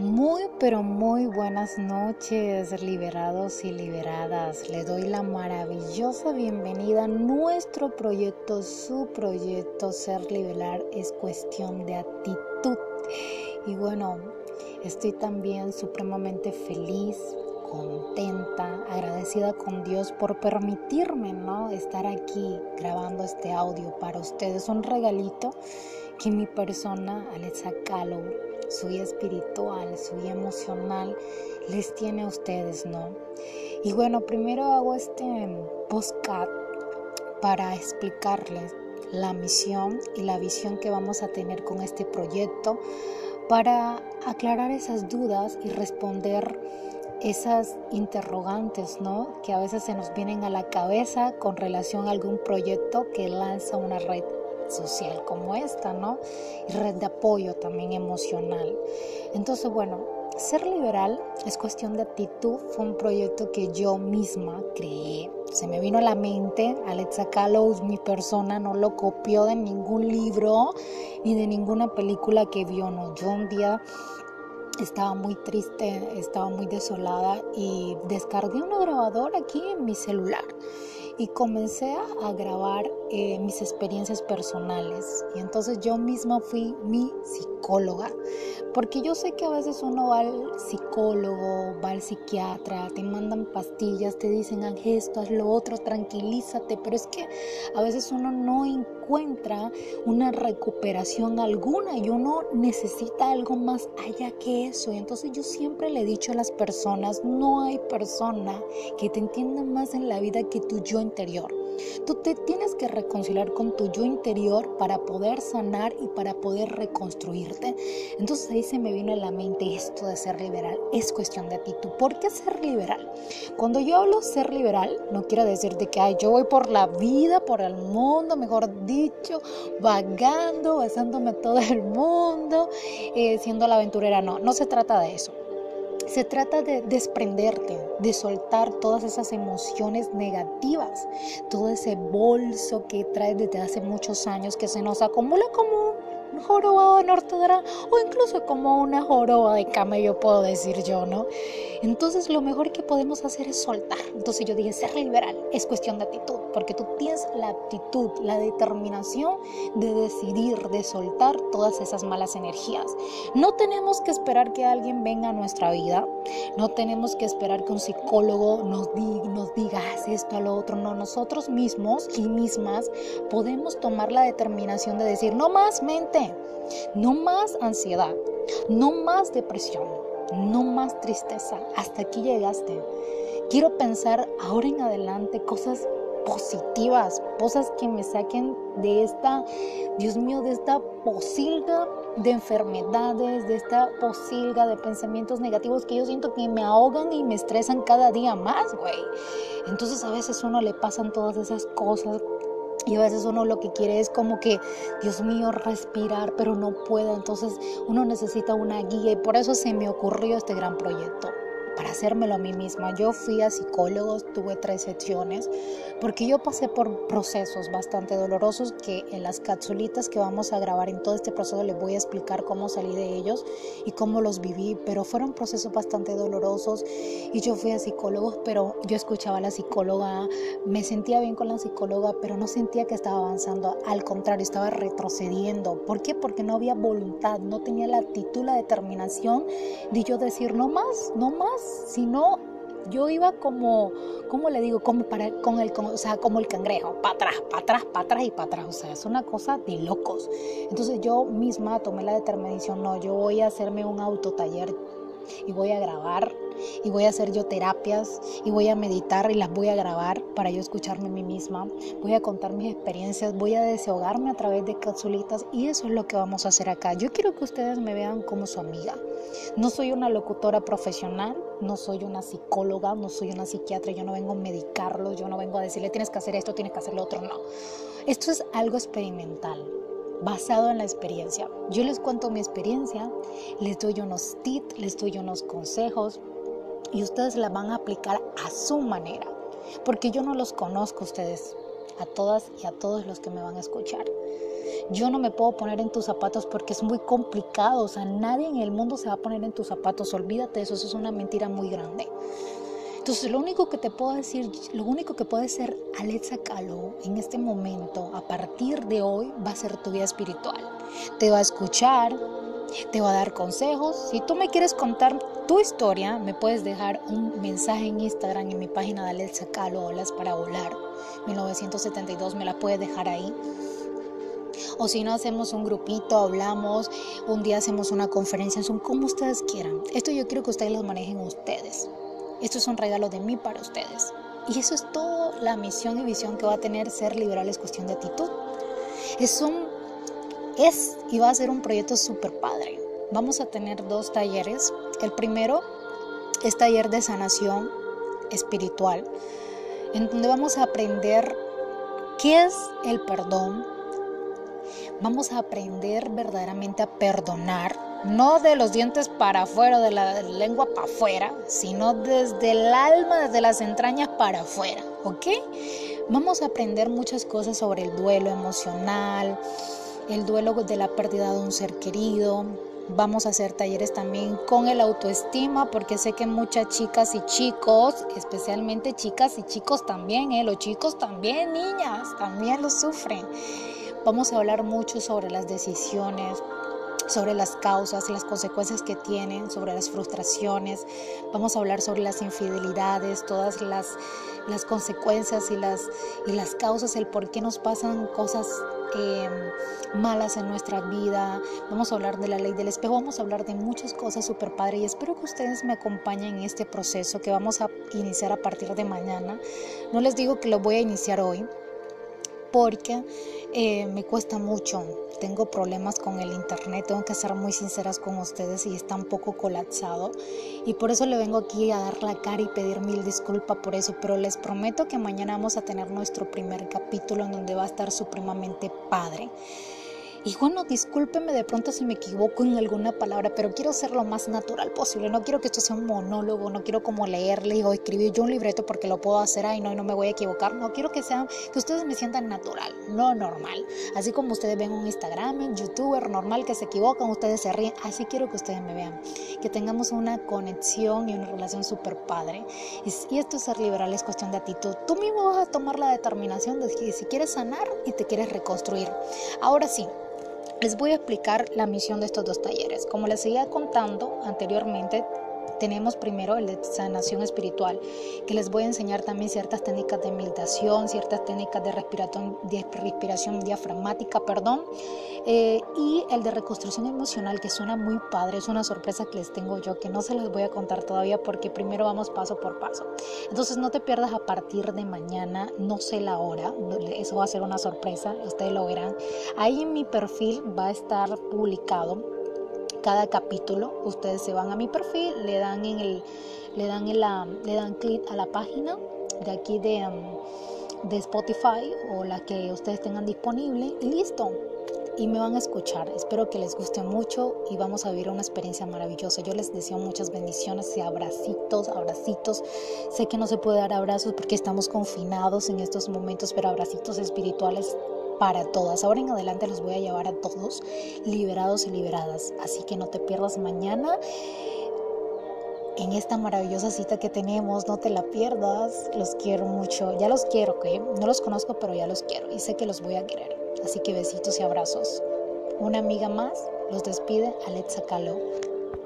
Muy, pero muy buenas noches, liberados y liberadas. Le doy la maravillosa bienvenida a nuestro proyecto, su proyecto Ser Liberar es cuestión de actitud. Y bueno, estoy también supremamente feliz, contenta, agradecida con Dios por permitirme, ¿no? Estar aquí grabando este audio para ustedes. Un regalito que mi persona, Alexa Calo, soy espiritual, soy emocional, les tiene a ustedes, ¿no? Y bueno, primero hago este postcard para explicarles la misión y la visión que vamos a tener con este proyecto para aclarar esas dudas y responder esas interrogantes, ¿no? Que a veces se nos vienen a la cabeza con relación a algún proyecto que lanza una red social como esta, ¿no? Y red de apoyo también emocional. Entonces, bueno, ser liberal es cuestión de actitud. Fue un proyecto que yo misma creé. Se me vino a la mente. Alexa Callows, mi persona, no lo copió de ningún libro ni de ninguna película que vio. No, yo un día estaba muy triste, estaba muy desolada y descargué una grabadora aquí en mi celular y comencé a grabar eh, mis experiencias personales. Y entonces yo misma fui mi psicóloga, porque yo sé que a veces uno va al psicólogo, va al psiquiatra, te mandan pastillas, te dicen haz esto, haz lo otro, tranquilízate, pero es que a veces uno no encuentra una recuperación alguna y uno necesita algo más allá que eso. Y entonces yo siempre le he dicho a las personas, no hay persona que te entienda más en la vida que tu yo interior. Tú te tienes que reconciliar con tu yo interior para poder sanar y para poder reconstruirte. Entonces ahí se me vino a la mente esto de ser liberal. Es cuestión de actitud. ¿Por qué ser liberal? Cuando yo hablo ser liberal, no quiero decir de que yo voy por la vida, por el mundo, mejor dicho, vagando, besándome todo el mundo, eh, siendo la aventurera. No, no se trata de eso. Se trata de desprenderte, de soltar todas esas emociones negativas, todo ese bolso que traes desde hace muchos años que se nos acumula como joroba de nortedra o incluso como una joroba de camello, puedo decir yo, ¿no? Entonces lo mejor que podemos hacer es soltar. Entonces yo dije, ser liberal es cuestión de actitud, porque tú tienes la actitud, la determinación de decidir, de soltar todas esas malas energías. No tenemos que esperar que alguien venga a nuestra vida, no tenemos que esperar que un psicólogo nos diga, nos diga esto a lo otro, no, nosotros mismos y mismas podemos tomar la determinación de decir, no más mente, no más ansiedad, no más depresión no más tristeza, hasta aquí llegaste. Quiero pensar ahora en adelante cosas positivas, cosas que me saquen de esta, Dios mío, de esta posilga de enfermedades, de esta posilga de pensamientos negativos que yo siento que me ahogan y me estresan cada día más, güey. Entonces a veces uno le pasan todas esas cosas y a veces uno lo que quiere es como que, Dios mío, respirar, pero no puede. Entonces uno necesita una guía y por eso se me ocurrió este gran proyecto para hacérmelo a mí misma. Yo fui a psicólogos, tuve tres sesiones, porque yo pasé por procesos bastante dolorosos que en las capsulitas que vamos a grabar en todo este proceso les voy a explicar cómo salí de ellos y cómo los viví, pero fueron procesos bastante dolorosos y yo fui a psicólogos, pero yo escuchaba a la psicóloga, me sentía bien con la psicóloga, pero no sentía que estaba avanzando, al contrario, estaba retrocediendo. ¿Por qué? Porque no había voluntad, no tenía la actitud, la determinación de yo decir no más, no más sino yo iba como, ¿cómo le digo? Como para, con el, o sea, como el cangrejo, para atrás, para atrás, para atrás y para atrás. O sea, es una cosa de locos. Entonces yo misma tomé la determinación, no, yo voy a hacerme un autotaller y voy a grabar y voy a hacer yo terapias y voy a meditar y las voy a grabar para yo escucharme a mí misma. Voy a contar mis experiencias, voy a desahogarme a través de capsulitas y eso es lo que vamos a hacer acá. Yo quiero que ustedes me vean como su amiga. No soy una locutora profesional, no soy una psicóloga, no soy una psiquiatra, yo no vengo a medicarlo, yo no vengo a decirle tienes que hacer esto, tienes que hacer lo otro, no. Esto es algo experimental basado en la experiencia. Yo les cuento mi experiencia, les doy unos tips, les doy unos consejos y ustedes la van a aplicar a su manera, porque yo no los conozco ustedes, a todas y a todos los que me van a escuchar. Yo no me puedo poner en tus zapatos porque es muy complicado. O sea, nadie en el mundo se va a poner en tus zapatos. Olvídate de eso, eso es una mentira muy grande. Entonces, lo único que te puedo decir, lo único que puede ser Alexa Calo en este momento, a partir de hoy, va a ser tu vida espiritual. Te va a escuchar, te va a dar consejos. Si tú me quieres contar tu historia, me puedes dejar un mensaje en Instagram en mi página de Alexa Calo, Olas para Volar, 1972, me la puedes dejar ahí. O si no, hacemos un grupito, hablamos, un día hacemos una conferencia, son como ustedes quieran. Esto yo quiero que ustedes lo manejen ustedes. Esto es un regalo de mí para ustedes. Y eso es toda la misión y visión que va a tener Ser Liberal es cuestión de actitud. Es un es y va a ser un proyecto súper padre. Vamos a tener dos talleres. El primero es taller de sanación espiritual, en donde vamos a aprender qué es el perdón. Vamos a aprender verdaderamente a perdonar, no de los dientes para afuera, de la lengua para afuera, sino desde el alma, desde las entrañas para afuera, ¿ok? Vamos a aprender muchas cosas sobre el duelo emocional, el duelo de la pérdida de un ser querido. Vamos a hacer talleres también con el autoestima, porque sé que muchas chicas y chicos, especialmente chicas y chicos también, ¿eh? los chicos también, niñas, también lo sufren. Vamos a hablar mucho sobre las decisiones, sobre las causas, las consecuencias que tienen, sobre las frustraciones. Vamos a hablar sobre las infidelidades, todas las, las consecuencias y las, y las causas, el por qué nos pasan cosas em, malas en nuestra vida. Vamos a hablar de la ley del espejo, vamos a hablar de muchas cosas súper padre y espero que ustedes me acompañen en este proceso que vamos a iniciar a partir de mañana. No les digo que lo voy a iniciar hoy porque eh, me cuesta mucho. Tengo problemas con el internet, tengo que ser muy sinceras con ustedes y está un poco colapsado. Y por eso le vengo aquí a dar la cara y pedir mil disculpas por eso. Pero les prometo que mañana vamos a tener nuestro primer capítulo en donde va a estar supremamente padre. Y bueno, discúlpeme de pronto si me equivoco en alguna palabra, pero quiero ser lo más natural posible. No quiero que esto sea un monólogo, no quiero como leerle o escribir yo un libreto porque lo puedo hacer, ay no, y no me voy a equivocar. No, quiero que sean, que ustedes me sientan natural, no normal. Así como ustedes ven un Instagram, un youtuber normal que se equivocan, ustedes se ríen, así quiero que ustedes me vean. Que tengamos una conexión y una relación súper padre. Y, esto es ser liberal, es cuestión de actitud. Tú mismo vas a tomar la determinación de que si quieres sanar y te quieres reconstruir. Ahora sí, les voy a explicar la misión de estos dos talleres. Como les seguía contando anteriormente, tenemos primero el de sanación espiritual, que les voy a enseñar también ciertas técnicas de meditación, ciertas técnicas de respiración, de respiración diafragmática, perdón, eh, y el de reconstrucción emocional, que suena muy padre, es una sorpresa que les tengo yo, que no se les voy a contar todavía porque primero vamos paso por paso. Entonces no te pierdas a partir de mañana, no sé la hora, eso va a ser una sorpresa, ustedes lo verán. Ahí en mi perfil va a estar publicado cada capítulo. Ustedes se van a mi perfil, le dan en el, le dan en la, le dan clic a la página de aquí de, um, de Spotify o la que ustedes tengan disponible y listo. Y me van a escuchar. Espero que les guste mucho y vamos a vivir una experiencia maravillosa. Yo les deseo muchas bendiciones y abracitos, abracitos. Sé que no se puede dar abrazos porque estamos confinados en estos momentos, pero abracitos espirituales para todas. Ahora en adelante los voy a llevar a todos liberados y liberadas. Así que no te pierdas mañana en esta maravillosa cita que tenemos. No te la pierdas. Los quiero mucho. Ya los quiero, que no los conozco, pero ya los quiero y sé que los voy a querer. Así que besitos y abrazos. Una amiga más los despide Alexa Calo.